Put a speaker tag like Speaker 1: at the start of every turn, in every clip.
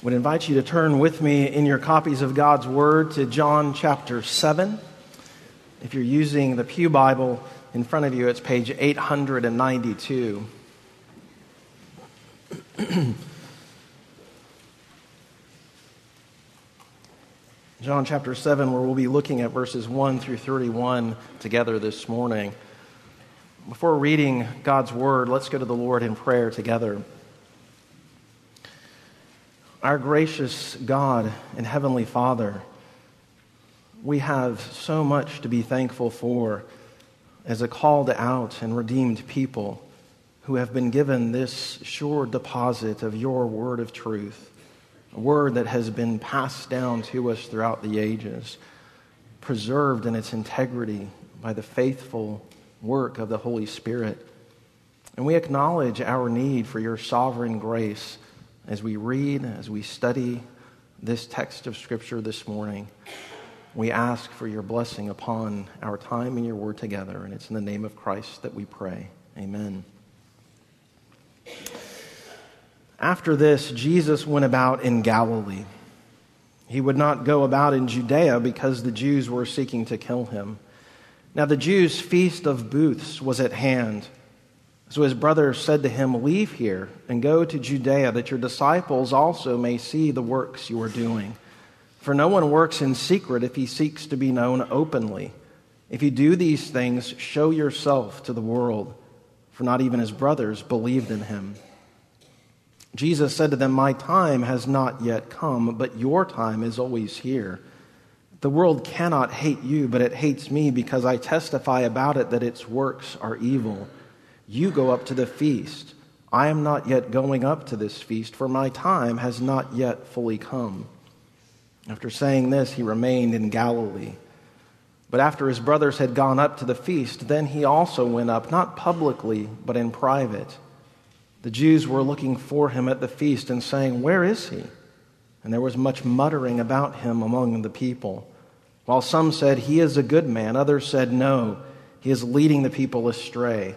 Speaker 1: would invite you to turn with me in your copies of God's Word to John chapter 7. If you're using the Pew Bible in front of you, it's page 892. John chapter 7, where we'll be looking at verses 1 through 31 together this morning. Before reading God's Word, let's go to the Lord in prayer together. Our gracious God and Heavenly Father, we have so much to be thankful for as a called out and redeemed people who have been given this sure deposit of your word of truth, a word that has been passed down to us throughout the ages, preserved in its integrity by the faithful work of the Holy Spirit. And we acknowledge our need for your sovereign grace as we read, as we study this text of Scripture this morning, we ask for your blessing upon our time and your word together. And it's in the name of Christ that we pray. Amen. After this, Jesus went about in Galilee. He would not go about in Judea because the Jews were seeking to kill him. Now, the Jews' feast of booths was at hand. So his brother said to him, Leave here and go to Judea, that your disciples also may see the works you are doing. For no one works in secret if he seeks to be known openly. If you do these things, show yourself to the world. For not even his brothers believed in him. Jesus said to them, My time has not yet come, but your time is always here. The world cannot hate you, but it hates me because I testify about it that its works are evil. You go up to the feast. I am not yet going up to this feast, for my time has not yet fully come. After saying this, he remained in Galilee. But after his brothers had gone up to the feast, then he also went up, not publicly, but in private. The Jews were looking for him at the feast and saying, Where is he? And there was much muttering about him among the people. While some said, He is a good man, others said, No, he is leading the people astray.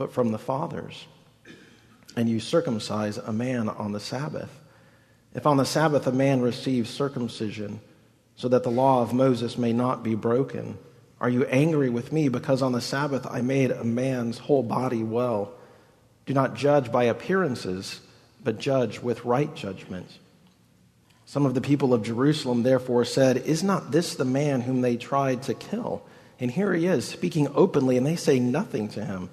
Speaker 1: but from the fathers. And you circumcise a man on the Sabbath. If on the Sabbath a man receives circumcision, so that the law of Moses may not be broken, are you angry with me because on the Sabbath I made a man's whole body well? Do not judge by appearances, but judge with right judgment. Some of the people of Jerusalem therefore said, Is not this the man whom they tried to kill? And here he is, speaking openly, and they say nothing to him.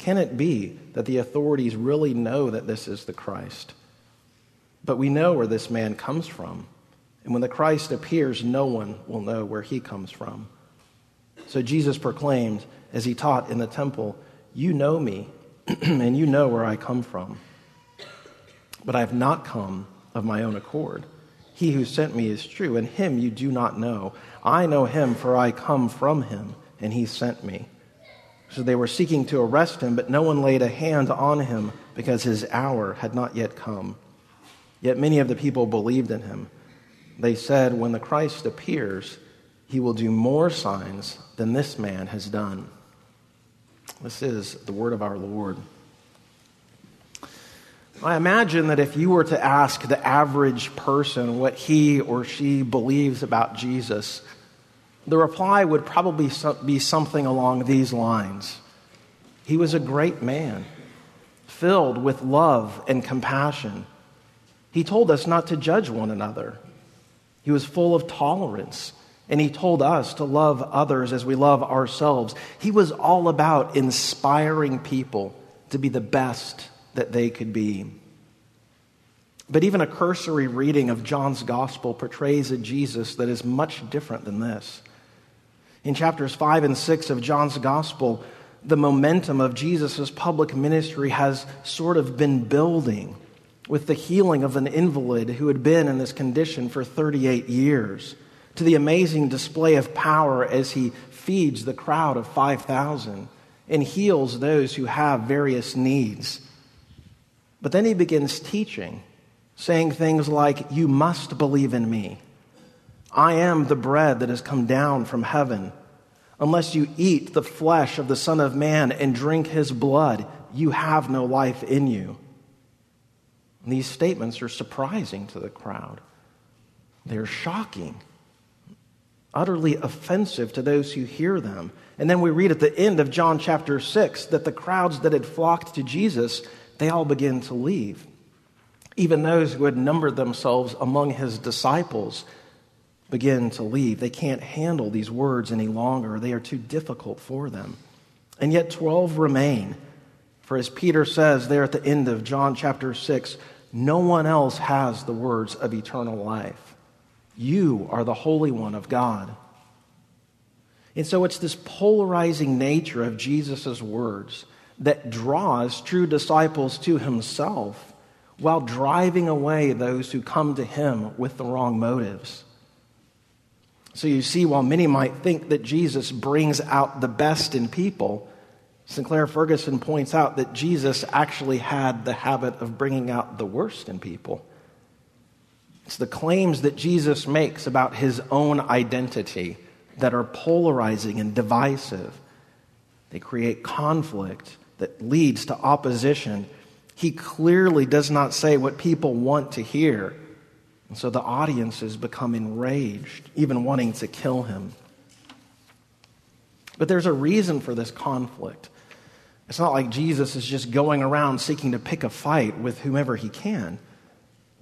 Speaker 1: Can it be that the authorities really know that this is the Christ? But we know where this man comes from. And when the Christ appears, no one will know where he comes from. So Jesus proclaimed, as he taught in the temple, You know me, and you know where I come from. But I have not come of my own accord. He who sent me is true, and him you do not know. I know him, for I come from him, and he sent me. So they were seeking to arrest him, but no one laid a hand on him because his hour had not yet come. Yet many of the people believed in him. They said, When the Christ appears, he will do more signs than this man has done. This is the word of our Lord. I imagine that if you were to ask the average person what he or she believes about Jesus, the reply would probably be something along these lines He was a great man, filled with love and compassion. He told us not to judge one another. He was full of tolerance, and he told us to love others as we love ourselves. He was all about inspiring people to be the best that they could be. But even a cursory reading of John's gospel portrays a Jesus that is much different than this. In chapters 5 and 6 of John's gospel, the momentum of Jesus' public ministry has sort of been building with the healing of an invalid who had been in this condition for 38 years, to the amazing display of power as he feeds the crowd of 5,000 and heals those who have various needs. But then he begins teaching, saying things like, You must believe in me. I am the bread that has come down from heaven. Unless you eat the flesh of the Son of Man and drink his blood, you have no life in you. And these statements are surprising to the crowd. They're shocking, utterly offensive to those who hear them. And then we read at the end of John chapter 6 that the crowds that had flocked to Jesus, they all begin to leave. Even those who had numbered themselves among his disciples begin to leave. They can't handle these words any longer, they are too difficult for them. And yet, 12 remain. For as Peter says there at the end of John chapter 6, no one else has the words of eternal life. You are the Holy One of God. And so it's this polarizing nature of Jesus' words that draws true disciples to himself while driving away those who come to him with the wrong motives. So you see, while many might think that Jesus brings out the best in people, Sinclair Ferguson points out that Jesus actually had the habit of bringing out the worst in people. It's the claims that Jesus makes about his own identity that are polarizing and divisive. They create conflict that leads to opposition. He clearly does not say what people want to hear. And so the audiences become enraged, even wanting to kill him. But there's a reason for this conflict. It's not like Jesus is just going around seeking to pick a fight with whomever he can.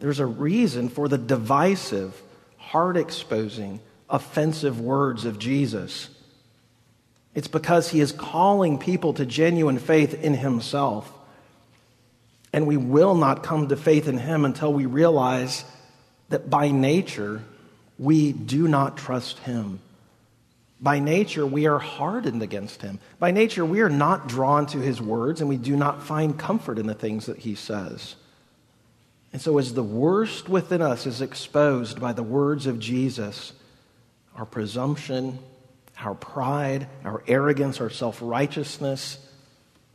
Speaker 1: There's a reason for the divisive, heart exposing, offensive words of Jesus. It's because he is calling people to genuine faith in himself. And we will not come to faith in him until we realize that by nature, we do not trust him. By nature, we are hardened against him. By nature, we are not drawn to his words and we do not find comfort in the things that he says. And so, as the worst within us is exposed by the words of Jesus, our presumption, our pride, our arrogance, our self righteousness,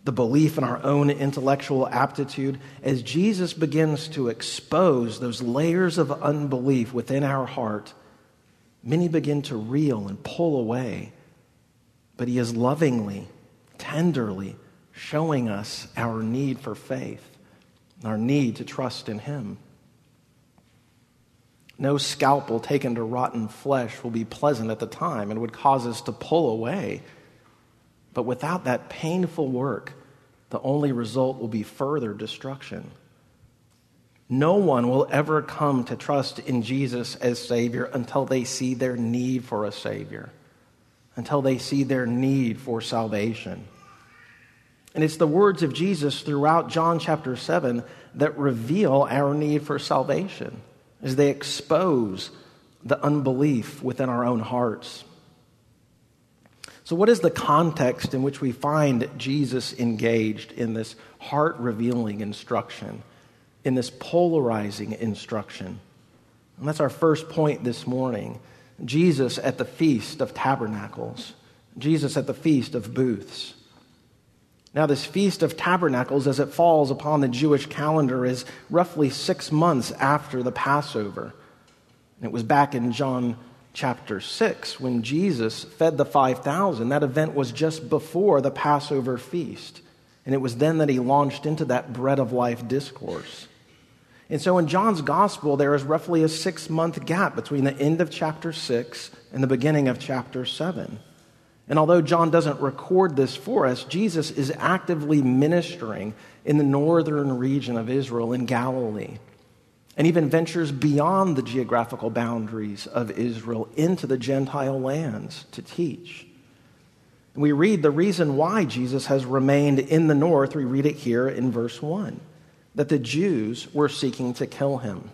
Speaker 1: the belief in our own intellectual aptitude, as Jesus begins to expose those layers of unbelief within our heart, many begin to reel and pull away. But He is lovingly, tenderly showing us our need for faith, our need to trust in Him. No scalpel taken to rotten flesh will be pleasant at the time and would cause us to pull away. But without that painful work, the only result will be further destruction. No one will ever come to trust in Jesus as Savior until they see their need for a Savior, until they see their need for salvation. And it's the words of Jesus throughout John chapter 7 that reveal our need for salvation as they expose the unbelief within our own hearts. So, what is the context in which we find Jesus engaged in this heart revealing instruction, in this polarizing instruction? And that's our first point this morning. Jesus at the Feast of Tabernacles, Jesus at the Feast of Booths. Now, this Feast of Tabernacles, as it falls upon the Jewish calendar, is roughly six months after the Passover. It was back in John chapter 6 when Jesus fed the 5,000. That event was just before the Passover feast. And it was then that he launched into that bread of life discourse. And so in John's gospel, there is roughly a six month gap between the end of chapter 6 and the beginning of chapter 7. And although John doesn't record this for us, Jesus is actively ministering in the northern region of Israel in Galilee. And even ventures beyond the geographical boundaries of Israel into the Gentile lands to teach. We read the reason why Jesus has remained in the north. We read it here in verse 1 that the Jews were seeking to kill him.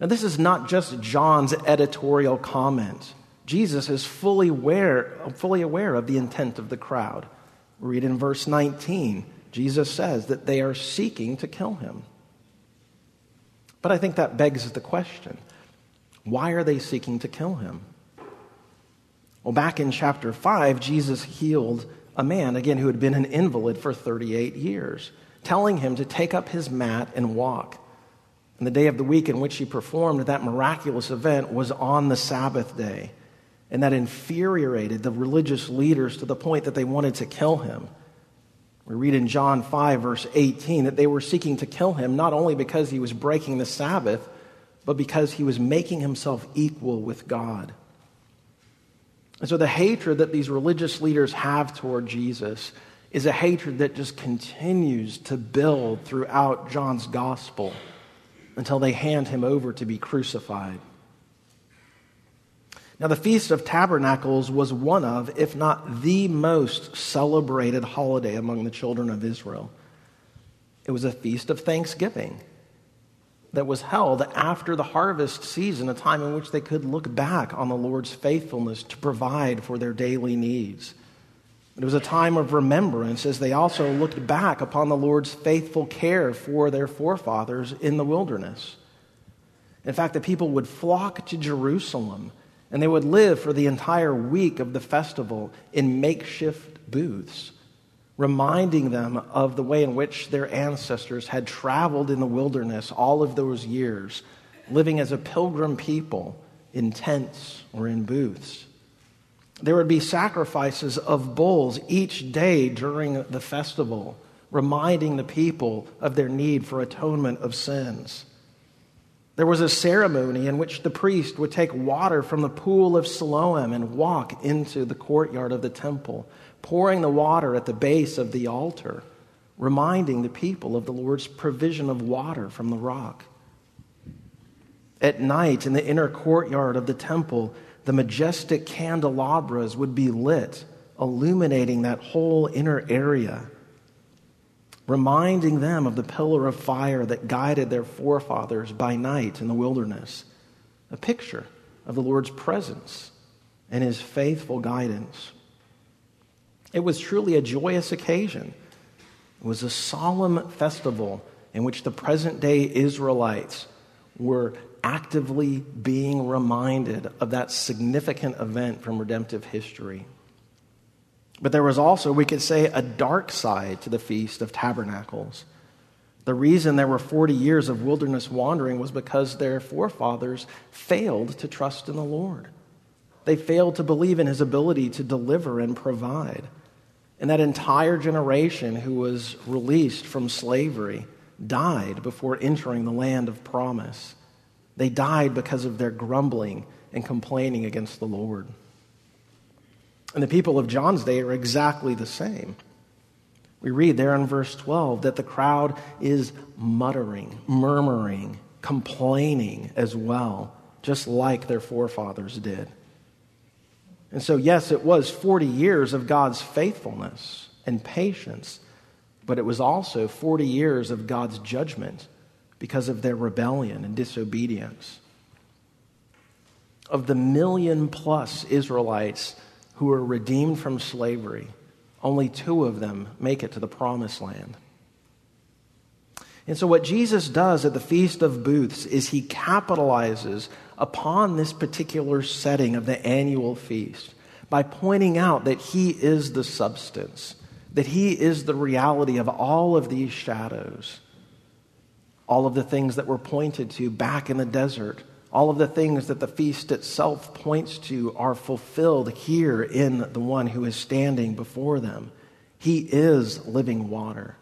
Speaker 1: Now, this is not just John's editorial comment. Jesus is fully aware, fully aware of the intent of the crowd. Read in verse 19, Jesus says that they are seeking to kill him. But I think that begs the question why are they seeking to kill him? Well, back in chapter 5, Jesus healed a man, again, who had been an invalid for 38 years, telling him to take up his mat and walk. And the day of the week in which he performed that miraculous event was on the Sabbath day. And that infuriated the religious leaders to the point that they wanted to kill him. We read in John 5, verse 18, that they were seeking to kill him not only because he was breaking the Sabbath, but because he was making himself equal with God. And so the hatred that these religious leaders have toward Jesus is a hatred that just continues to build throughout John's gospel until they hand him over to be crucified. Now, the Feast of Tabernacles was one of, if not the most celebrated holiday among the children of Israel. It was a feast of thanksgiving that was held after the harvest season, a time in which they could look back on the Lord's faithfulness to provide for their daily needs. It was a time of remembrance as they also looked back upon the Lord's faithful care for their forefathers in the wilderness. In fact, the people would flock to Jerusalem and they would live for the entire week of the festival in makeshift booths reminding them of the way in which their ancestors had traveled in the wilderness all of those years, living as a pilgrim people in tents or in booths. There would be sacrifices of bulls each day during the festival, reminding the people of their need for atonement of sins. There was a ceremony in which the priest would take water from the pool of Siloam and walk into the courtyard of the temple pouring the water at the base of the altar, reminding the people of the Lord's provision of water from the rock. At night, in the inner courtyard of the temple, the majestic candelabras would be lit, illuminating that whole inner area, reminding them of the pillar of fire that guided their forefathers by night in the wilderness, a picture of the Lord's presence and his faithful guidance. It was truly a joyous occasion. It was a solemn festival in which the present day Israelites were actively being reminded of that significant event from redemptive history. But there was also, we could say, a dark side to the Feast of Tabernacles. The reason there were 40 years of wilderness wandering was because their forefathers failed to trust in the Lord. They failed to believe in his ability to deliver and provide. And that entire generation who was released from slavery died before entering the land of promise. They died because of their grumbling and complaining against the Lord. And the people of John's day are exactly the same. We read there in verse 12 that the crowd is muttering, murmuring, complaining as well, just like their forefathers did. And so, yes, it was 40 years of God's faithfulness and patience, but it was also 40 years of God's judgment because of their rebellion and disobedience. Of the million plus Israelites who were redeemed from slavery, only two of them make it to the promised land. And so, what Jesus does at the Feast of Booths is he capitalizes upon this particular setting of the annual feast by pointing out that he is the substance, that he is the reality of all of these shadows, all of the things that were pointed to back in the desert. All of the things that the feast itself points to are fulfilled here in the one who is standing before them. He is living water.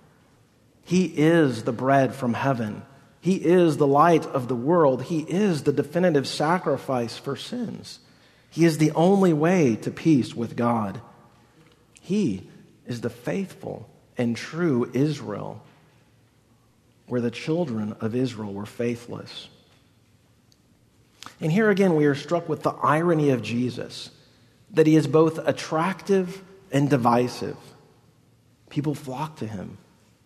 Speaker 1: He is the bread from heaven. He is the light of the world. He is the definitive sacrifice for sins. He is the only way to peace with God. He is the faithful and true Israel. where the children of Israel were faithless. And here again, we are struck with the irony of Jesus that he is both attractive and divisive. People flock to him,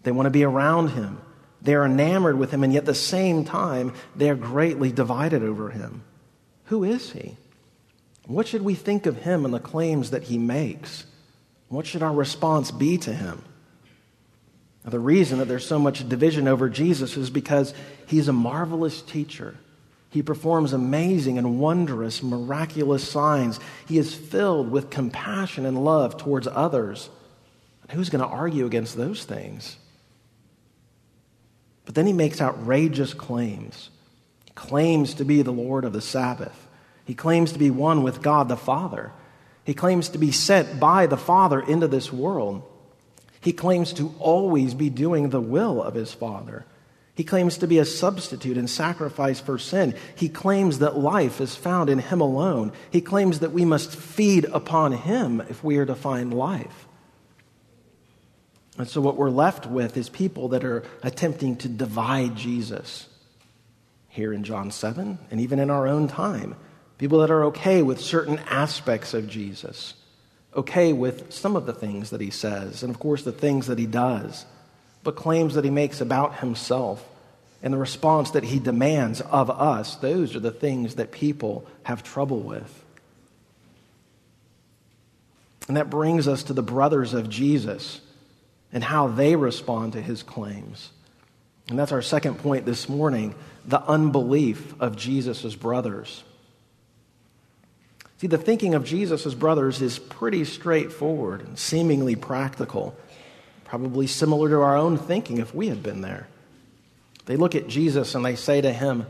Speaker 1: they want to be around him, they are enamored with him, and yet at the same time, they are greatly divided over him. Who is he? What should we think of him and the claims that he makes? What should our response be to him? Now, the reason that there's so much division over Jesus is because he's a marvelous teacher. He performs amazing and wondrous, miraculous signs. He is filled with compassion and love towards others. Who's going to argue against those things? But then he makes outrageous claims. He claims to be the Lord of the Sabbath. He claims to be one with God the Father. He claims to be sent by the Father into this world. He claims to always be doing the will of his Father. He claims to be a substitute and sacrifice for sin. He claims that life is found in Him alone. He claims that we must feed upon Him if we are to find life. And so, what we're left with is people that are attempting to divide Jesus here in John 7 and even in our own time. People that are okay with certain aspects of Jesus, okay with some of the things that He says, and of course, the things that He does but claims that he makes about himself and the response that he demands of us, those are the things that people have trouble with. And that brings us to the brothers of Jesus and how they respond to his claims. And that's our second point this morning the unbelief of Jesus' brothers. See, the thinking of Jesus' brothers is pretty straightforward and seemingly practical probably similar to our own thinking if we had been there. They look at Jesus and they say to him,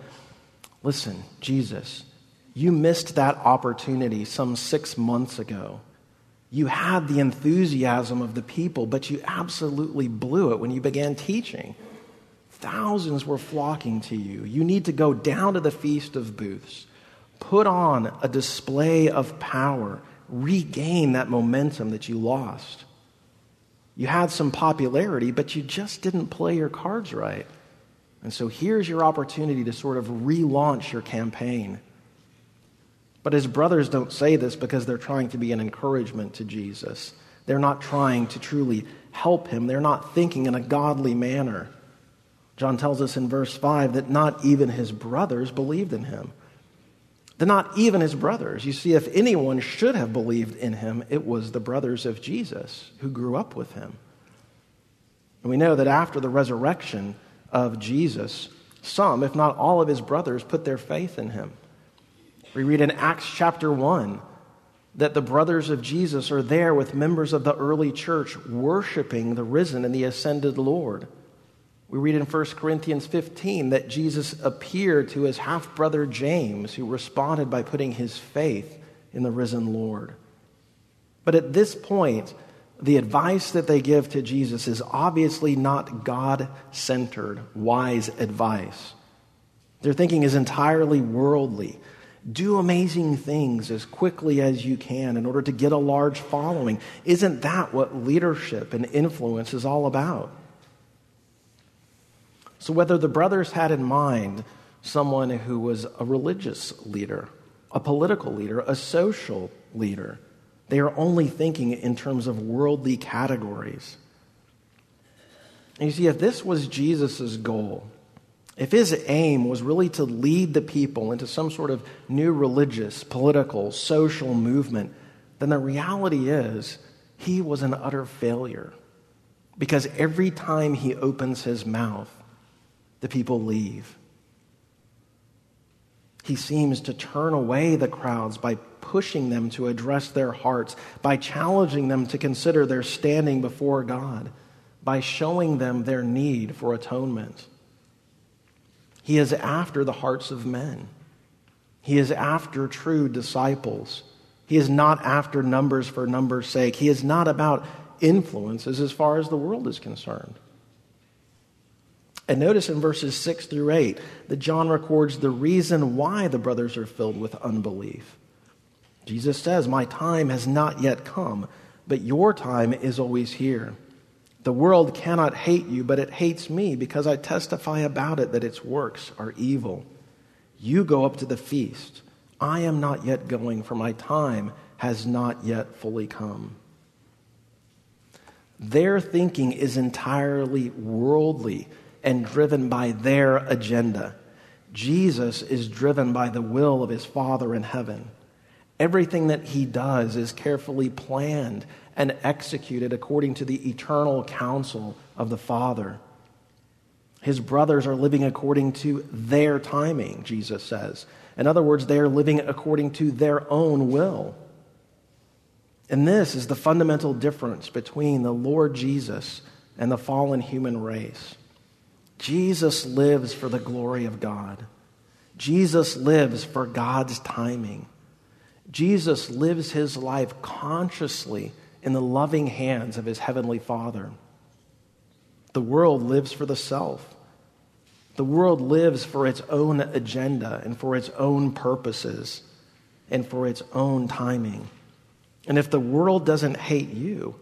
Speaker 1: Listen, Jesus, you missed that opportunity some six months ago. You had the enthusiasm of the people, but you absolutely blew it when you began teaching. Thousands were flocking to you. You need to go down to the Feast of Booths, put on a display of power, regain that momentum that you lost. You had some popularity, but you just didn't play your cards right. And so here's your opportunity to sort of relaunch your campaign. But his brothers don't say this because they're trying to be an encouragement to Jesus. They're not trying to truly help him, they're not thinking in a godly manner. John tells us in verse 5 that not even his brothers believed in him. That not even his brothers. You see, if anyone should have believed in him, it was the brothers of Jesus who grew up with him. And we know that after the resurrection of Jesus, some, if not all of his brothers, put their faith in him. We read in Acts chapter 1 that the brothers of Jesus are there with members of the early church worshiping the risen and the ascended Lord. We read in 1 Corinthians 15 that Jesus appeared to his half brother James, who responded by putting his faith in the risen Lord. But at this point, the advice that they give to Jesus is obviously not God centered, wise advice. Their thinking is entirely worldly. Do amazing things as quickly as you can in order to get a large following. Isn't that what leadership and influence is all about? So, whether the brothers had in mind someone who was a religious leader, a political leader, a social leader, they are only thinking in terms of worldly categories. And you see, if this was Jesus' goal, if his aim was really to lead the people into some sort of new religious, political, social movement, then the reality is he was an utter failure. Because every time he opens his mouth, the people leave. He seems to turn away the crowds by pushing them to address their hearts, by challenging them to consider their standing before God, by showing them their need for atonement. He is after the hearts of men. He is after true disciples. He is not after numbers for numbers' sake. He is not about influences as far as the world is concerned. And notice in verses 6 through 8 that John records the reason why the brothers are filled with unbelief. Jesus says, My time has not yet come, but your time is always here. The world cannot hate you, but it hates me because I testify about it that its works are evil. You go up to the feast. I am not yet going, for my time has not yet fully come. Their thinking is entirely worldly and driven by their agenda. Jesus is driven by the will of his Father in heaven. Everything that he does is carefully planned and executed according to the eternal counsel of the Father. His brothers are living according to their timing, Jesus says. In other words, they are living according to their own will. And this is the fundamental difference between the Lord Jesus and the fallen human race. Jesus lives for the glory of God. Jesus lives for God's timing. Jesus lives his life consciously in the loving hands of his heavenly Father. The world lives for the self. The world lives for its own agenda and for its own purposes and for its own timing. And if the world doesn't hate you,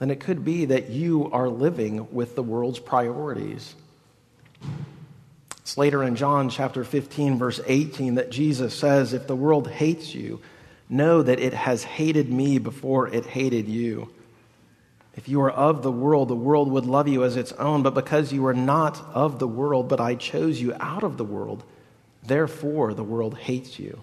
Speaker 1: then it could be that you are living with the world's priorities. It's later in John chapter 15, verse 18, that Jesus says, If the world hates you, know that it has hated me before it hated you. If you are of the world, the world would love you as its own, but because you are not of the world, but I chose you out of the world, therefore the world hates you.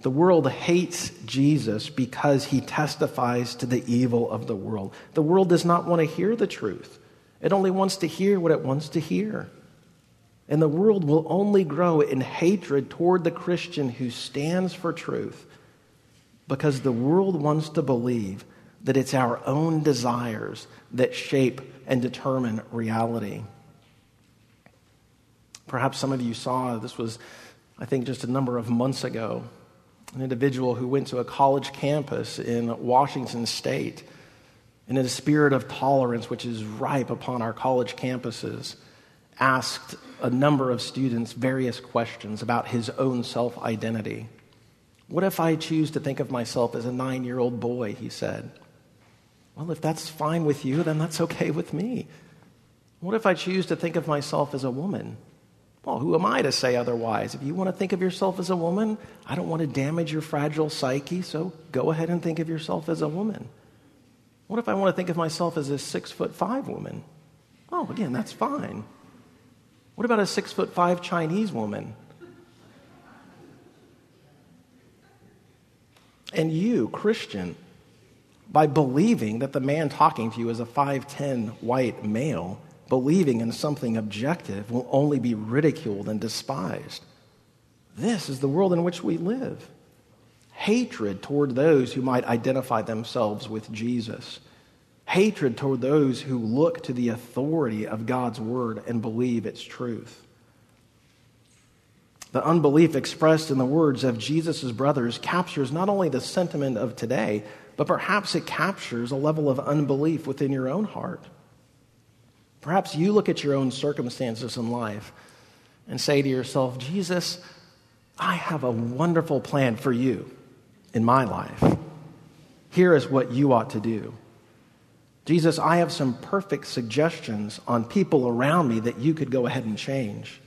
Speaker 1: The world hates Jesus because he testifies to the evil of the world. The world does not want to hear the truth. It only wants to hear what it wants to hear. And the world will only grow in hatred toward the Christian who stands for truth because the world wants to believe that it's our own desires that shape and determine reality. Perhaps some of you saw this was, I think, just a number of months ago, an individual who went to a college campus in Washington State and in a spirit of tolerance which is ripe upon our college campuses, asked a number of students various questions about his own self identity. What if I choose to think of myself as a nine year old boy? He said. Well, if that's fine with you, then that's okay with me. What if I choose to think of myself as a woman? Well, who am I to say otherwise? If you want to think of yourself as a woman, I don't want to damage your fragile psyche, so go ahead and think of yourself as a woman. What if I want to think of myself as a six foot five woman? Oh, again, that's fine. What about a six foot five Chinese woman? And you, Christian, by believing that the man talking to you is a 5'10 white male, believing in something objective will only be ridiculed and despised. This is the world in which we live hatred toward those who might identify themselves with Jesus, hatred toward those who look to the authority of God's word and believe its truth. The unbelief expressed in the words of Jesus' brothers captures not only the sentiment of today, but perhaps it captures a level of unbelief within your own heart. Perhaps you look at your own circumstances in life and say to yourself, Jesus, I have a wonderful plan for you in my life. Here is what you ought to do. Jesus, I have some perfect suggestions on people around me that you could go ahead and change.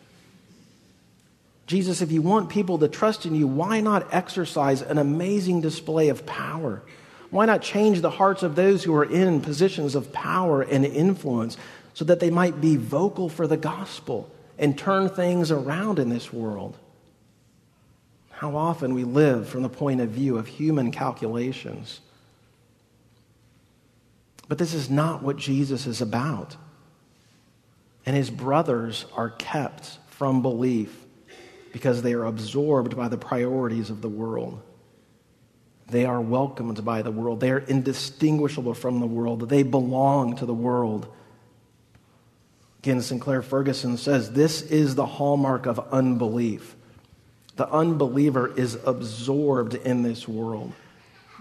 Speaker 1: Jesus, if you want people to trust in you, why not exercise an amazing display of power? Why not change the hearts of those who are in positions of power and influence so that they might be vocal for the gospel and turn things around in this world? How often we live from the point of view of human calculations. But this is not what Jesus is about. And his brothers are kept from belief because they are absorbed by the priorities of the world. They are welcomed by the world. They are indistinguishable from the world. They belong to the world. Again, Sinclair Ferguson says this is the hallmark of unbelief the unbeliever is absorbed in this world.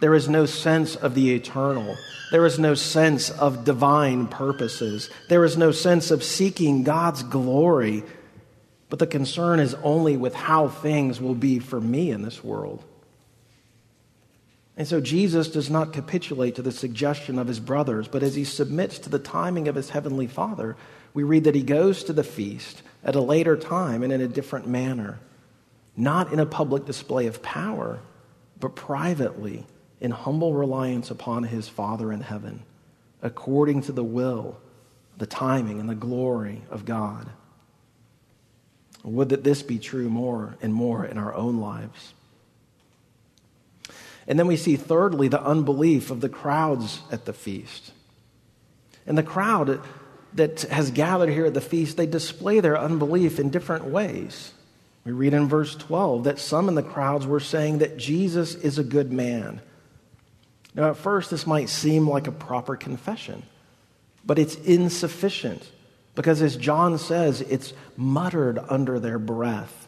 Speaker 1: There is no sense of the eternal. There is no sense of divine purposes. There is no sense of seeking God's glory. But the concern is only with how things will be for me in this world. And so Jesus does not capitulate to the suggestion of his brothers, but as he submits to the timing of his heavenly Father, we read that he goes to the feast at a later time and in a different manner, not in a public display of power, but privately in humble reliance upon his Father in heaven, according to the will, the timing, and the glory of God. Would that this be true more and more in our own lives. And then we see, thirdly, the unbelief of the crowds at the feast. And the crowd that has gathered here at the feast, they display their unbelief in different ways. We read in verse 12 that some in the crowds were saying that Jesus is a good man. Now, at first, this might seem like a proper confession, but it's insufficient because, as John says, it's muttered under their breath,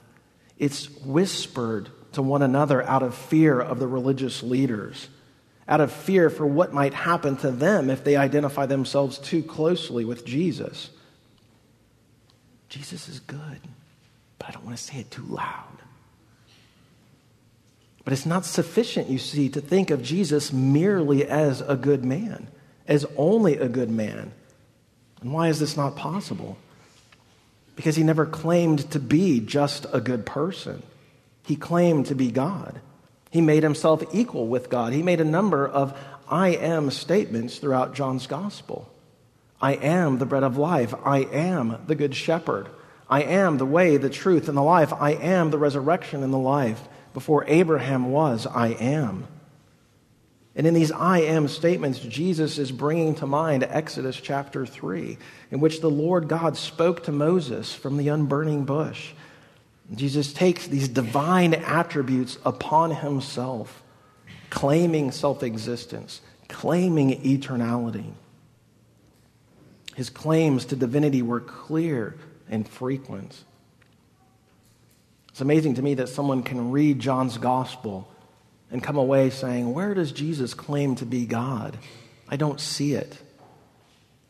Speaker 1: it's whispered to one another out of fear of the religious leaders, out of fear for what might happen to them if they identify themselves too closely with Jesus. Jesus is good, but I don't want to say it too loud. But it's not sufficient, you see, to think of Jesus merely as a good man, as only a good man. And why is this not possible? Because he never claimed to be just a good person. He claimed to be God. He made himself equal with God. He made a number of I am statements throughout John's gospel. I am the bread of life. I am the good shepherd. I am the way, the truth, and the life. I am the resurrection and the life. Before Abraham was, I am. And in these I am statements, Jesus is bringing to mind Exodus chapter 3, in which the Lord God spoke to Moses from the unburning bush. Jesus takes these divine attributes upon himself, claiming self existence, claiming eternality. His claims to divinity were clear and frequent. It's amazing to me that someone can read John's gospel and come away saying, Where does Jesus claim to be God? I don't see it.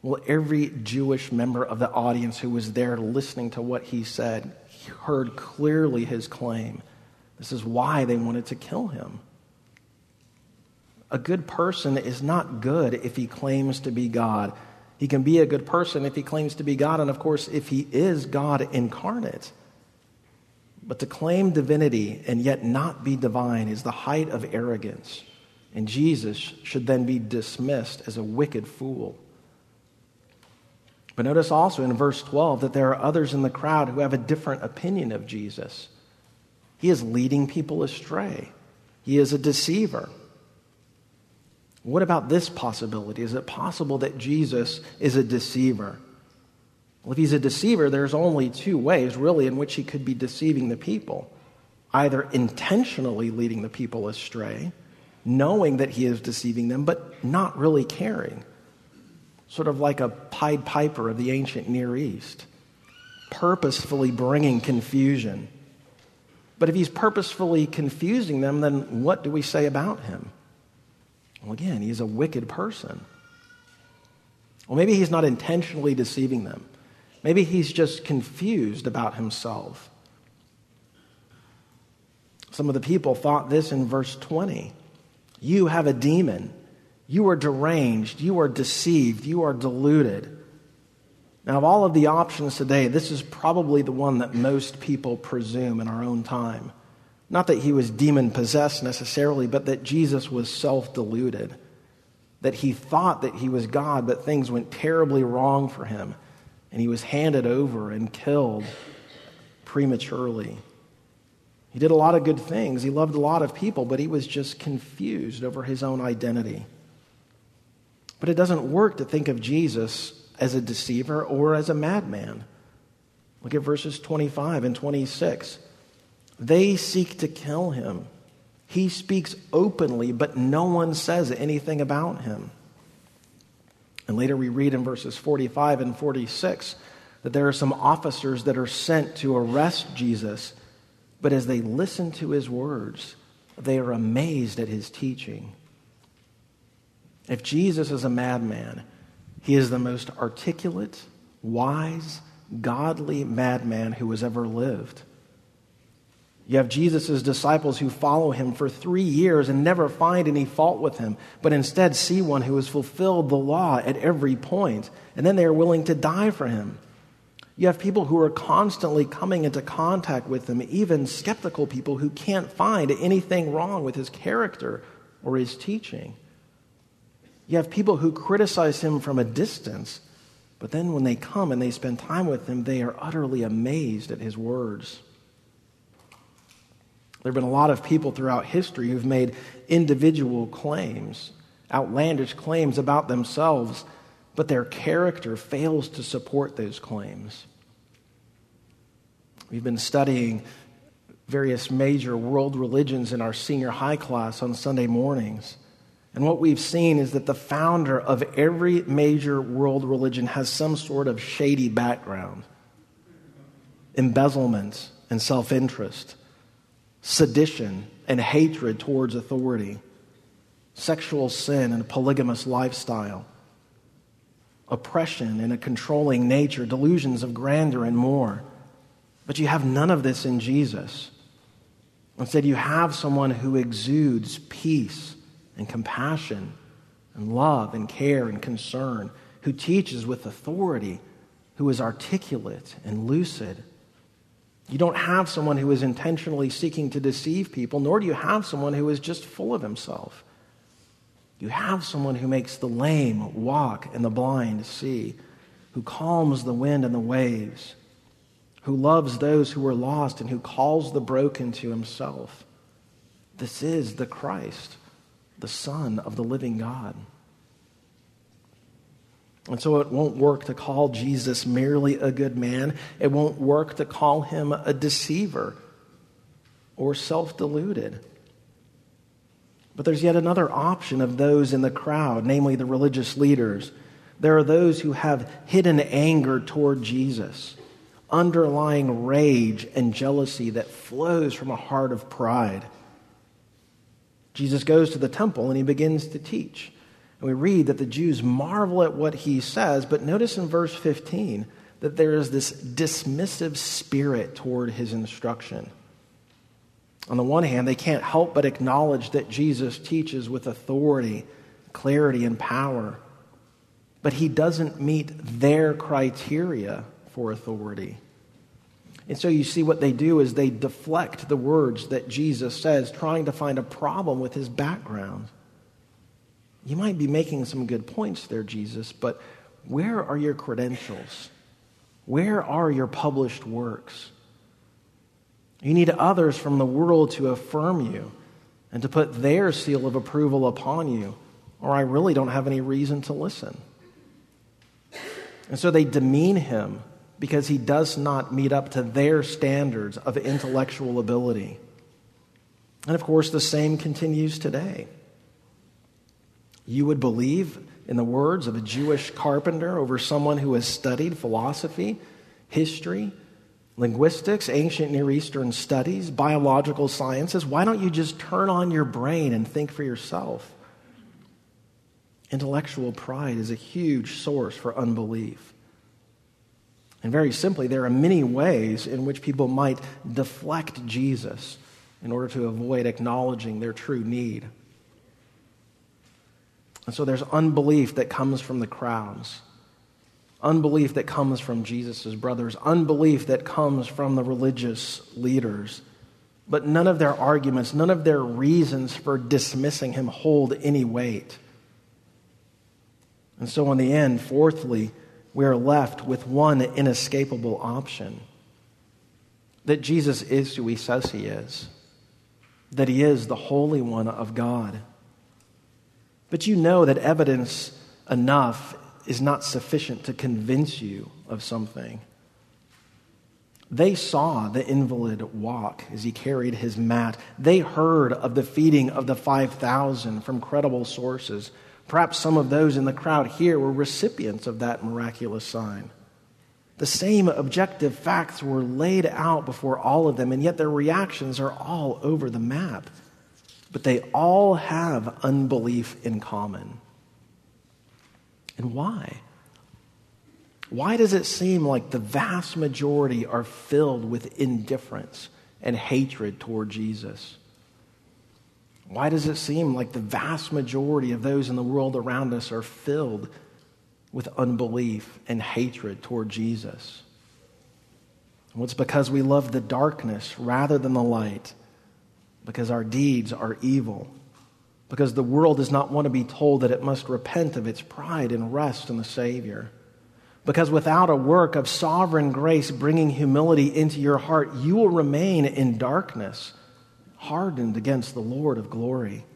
Speaker 1: Well, every Jewish member of the audience who was there listening to what he said heard clearly his claim. This is why they wanted to kill him. A good person is not good if he claims to be God. He can be a good person if he claims to be God, and of course, if he is God incarnate. But to claim divinity and yet not be divine is the height of arrogance, and Jesus should then be dismissed as a wicked fool. But notice also in verse 12 that there are others in the crowd who have a different opinion of Jesus. He is leading people astray, he is a deceiver. What about this possibility? Is it possible that Jesus is a deceiver? Well, if he's a deceiver, there's only two ways, really, in which he could be deceiving the people either intentionally leading the people astray, knowing that he is deceiving them, but not really caring sort of like a Pied Piper of the ancient Near East, purposefully bringing confusion. But if he's purposefully confusing them, then what do we say about him? Well, again, he's a wicked person. Well, maybe he's not intentionally deceiving them. Maybe he's just confused about himself. Some of the people thought this in verse 20 You have a demon. You are deranged. You are deceived. You are deluded. Now, of all of the options today, this is probably the one that most people presume in our own time. Not that he was demon possessed necessarily, but that Jesus was self deluded. That he thought that he was God, but things went terribly wrong for him, and he was handed over and killed prematurely. He did a lot of good things. He loved a lot of people, but he was just confused over his own identity. But it doesn't work to think of Jesus as a deceiver or as a madman. Look at verses 25 and 26. They seek to kill him. He speaks openly, but no one says anything about him. And later we read in verses 45 and 46 that there are some officers that are sent to arrest Jesus, but as they listen to his words, they are amazed at his teaching. If Jesus is a madman, he is the most articulate, wise, godly madman who has ever lived. You have Jesus' disciples who follow him for three years and never find any fault with him, but instead see one who has fulfilled the law at every point, and then they are willing to die for him. You have people who are constantly coming into contact with him, even skeptical people who can't find anything wrong with his character or his teaching. You have people who criticize him from a distance, but then when they come and they spend time with him, they are utterly amazed at his words. There have been a lot of people throughout history who've made individual claims, outlandish claims about themselves, but their character fails to support those claims. We've been studying various major world religions in our senior high class on Sunday mornings. And what we've seen is that the founder of every major world religion has some sort of shady background embezzlement and self interest sedition and hatred towards authority, sexual sin and a polygamous lifestyle, oppression and a controlling nature, delusions of grandeur, and more. But you have none of this in Jesus. Instead, you have someone who exudes peace and compassion and love and care and concern, who teaches with authority, who is articulate and lucid you don't have someone who is intentionally seeking to deceive people, nor do you have someone who is just full of himself. You have someone who makes the lame walk and the blind see, who calms the wind and the waves, who loves those who are lost, and who calls the broken to himself. This is the Christ, the Son of the living God. And so it won't work to call Jesus merely a good man. It won't work to call him a deceiver or self deluded. But there's yet another option of those in the crowd, namely the religious leaders. There are those who have hidden anger toward Jesus, underlying rage and jealousy that flows from a heart of pride. Jesus goes to the temple and he begins to teach. And we read that the Jews marvel at what he says, but notice in verse 15 that there is this dismissive spirit toward his instruction. On the one hand, they can't help but acknowledge that Jesus teaches with authority, clarity, and power, but he doesn't meet their criteria for authority. And so you see what they do is they deflect the words that Jesus says, trying to find a problem with his background. You might be making some good points there, Jesus, but where are your credentials? Where are your published works? You need others from the world to affirm you and to put their seal of approval upon you, or I really don't have any reason to listen. And so they demean him because he does not meet up to their standards of intellectual ability. And of course, the same continues today you would believe in the words of a Jewish carpenter over someone who has studied philosophy, history, linguistics, ancient Near Eastern studies, biological sciences. Why don't you just turn on your brain and think for yourself? Intellectual pride is a huge source for unbelief. And very simply, there are many ways in which people might deflect Jesus in order to avoid acknowledging their true need. And so there's unbelief that comes from the crowds, unbelief that comes from Jesus' brothers, unbelief that comes from the religious leaders. But none of their arguments, none of their reasons for dismissing him hold any weight. And so, in the end, fourthly, we are left with one inescapable option that Jesus is who he says he is, that he is the Holy One of God. But you know that evidence enough is not sufficient to convince you of something. They saw the invalid walk as he carried his mat. They heard of the feeding of the 5,000 from credible sources. Perhaps some of those in the crowd here were recipients of that miraculous sign. The same objective facts were laid out before all of them, and yet their reactions are all over the map but they all have unbelief in common. And why? Why does it seem like the vast majority are filled with indifference and hatred toward Jesus? Why does it seem like the vast majority of those in the world around us are filled with unbelief and hatred toward Jesus? Well, it's because we love the darkness rather than the light, because our deeds are evil, because the world does not want to be told that it must repent of its pride and rest in the Savior. Because without a work of sovereign grace bringing humility into your heart, you will remain in darkness, hardened against the Lord of glory.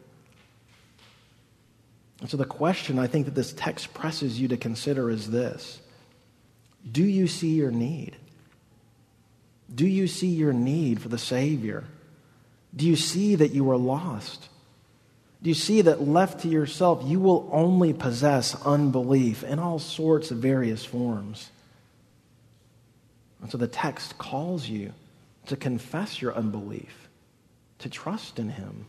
Speaker 1: And so, the question I think that this text presses you to consider is this Do you see your need? Do you see your need for the Savior? Do you see that you are lost? Do you see that left to yourself, you will only possess unbelief in all sorts of various forms? And so the text calls you to confess your unbelief, to trust in Him,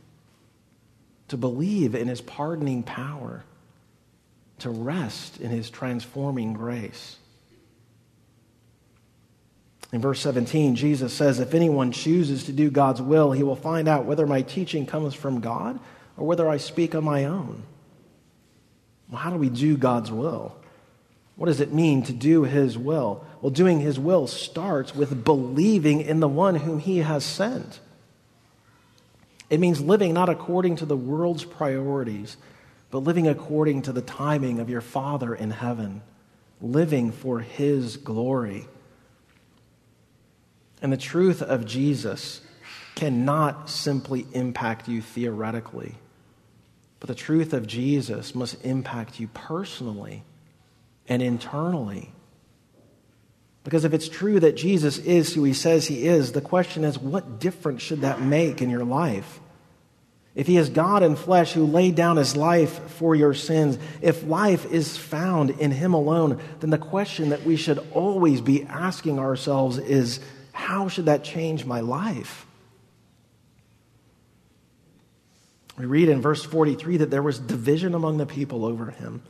Speaker 1: to believe in His pardoning power, to rest in His transforming grace. In verse 17, Jesus says, If anyone chooses to do God's will, he will find out whether my teaching comes from God or whether I speak on my own. Well, how do we do God's will? What does it mean to do His will? Well, doing His will starts with believing in the one whom He has sent. It means living not according to the world's priorities, but living according to the timing of your Father in heaven, living for His glory. And the truth of Jesus cannot simply impact you theoretically. But the truth of Jesus must impact you personally and internally. Because if it's true that Jesus is who he says he is, the question is what difference should that make in your life? If he is God in flesh who laid down his life for your sins, if life is found in him alone, then the question that we should always be asking ourselves is how should that change my life? We read in verse 43 that there was division among the people over him.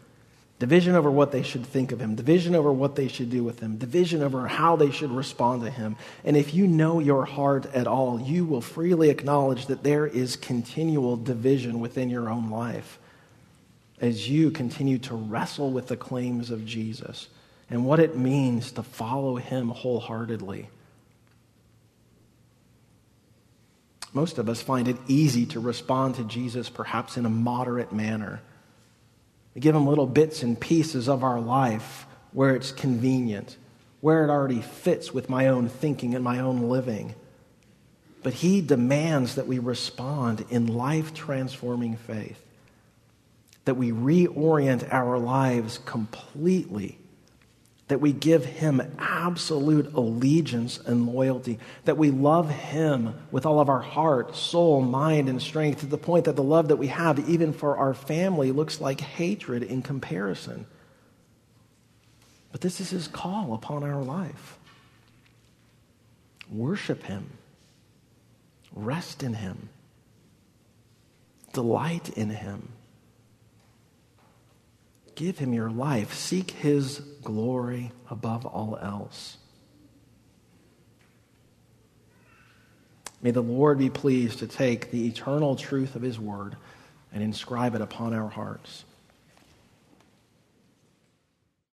Speaker 1: Division over what they should think of him, division over what they should do with him, division over how they should respond to him. And if you know your heart at all, you will freely acknowledge that there is continual division within your own life as you continue to wrestle with the claims of Jesus and what it means to follow him wholeheartedly. Most of us find it easy to respond to Jesus perhaps in a moderate manner. We give him little bits and pieces of our life where it's convenient, where it already fits with my own thinking and my own living. But he demands that we respond in life transforming faith, that we reorient our lives completely that we give him absolute allegiance and loyalty, that we love him with all of our heart, soul, mind, and strength to the point that the love that we have, even for our family, looks like hatred in comparison. But this is his call upon our life. Worship him, rest in him, delight in him. Give him your life. Seek his glory above all else. May the Lord be pleased to take the eternal truth of his word and inscribe it upon our hearts.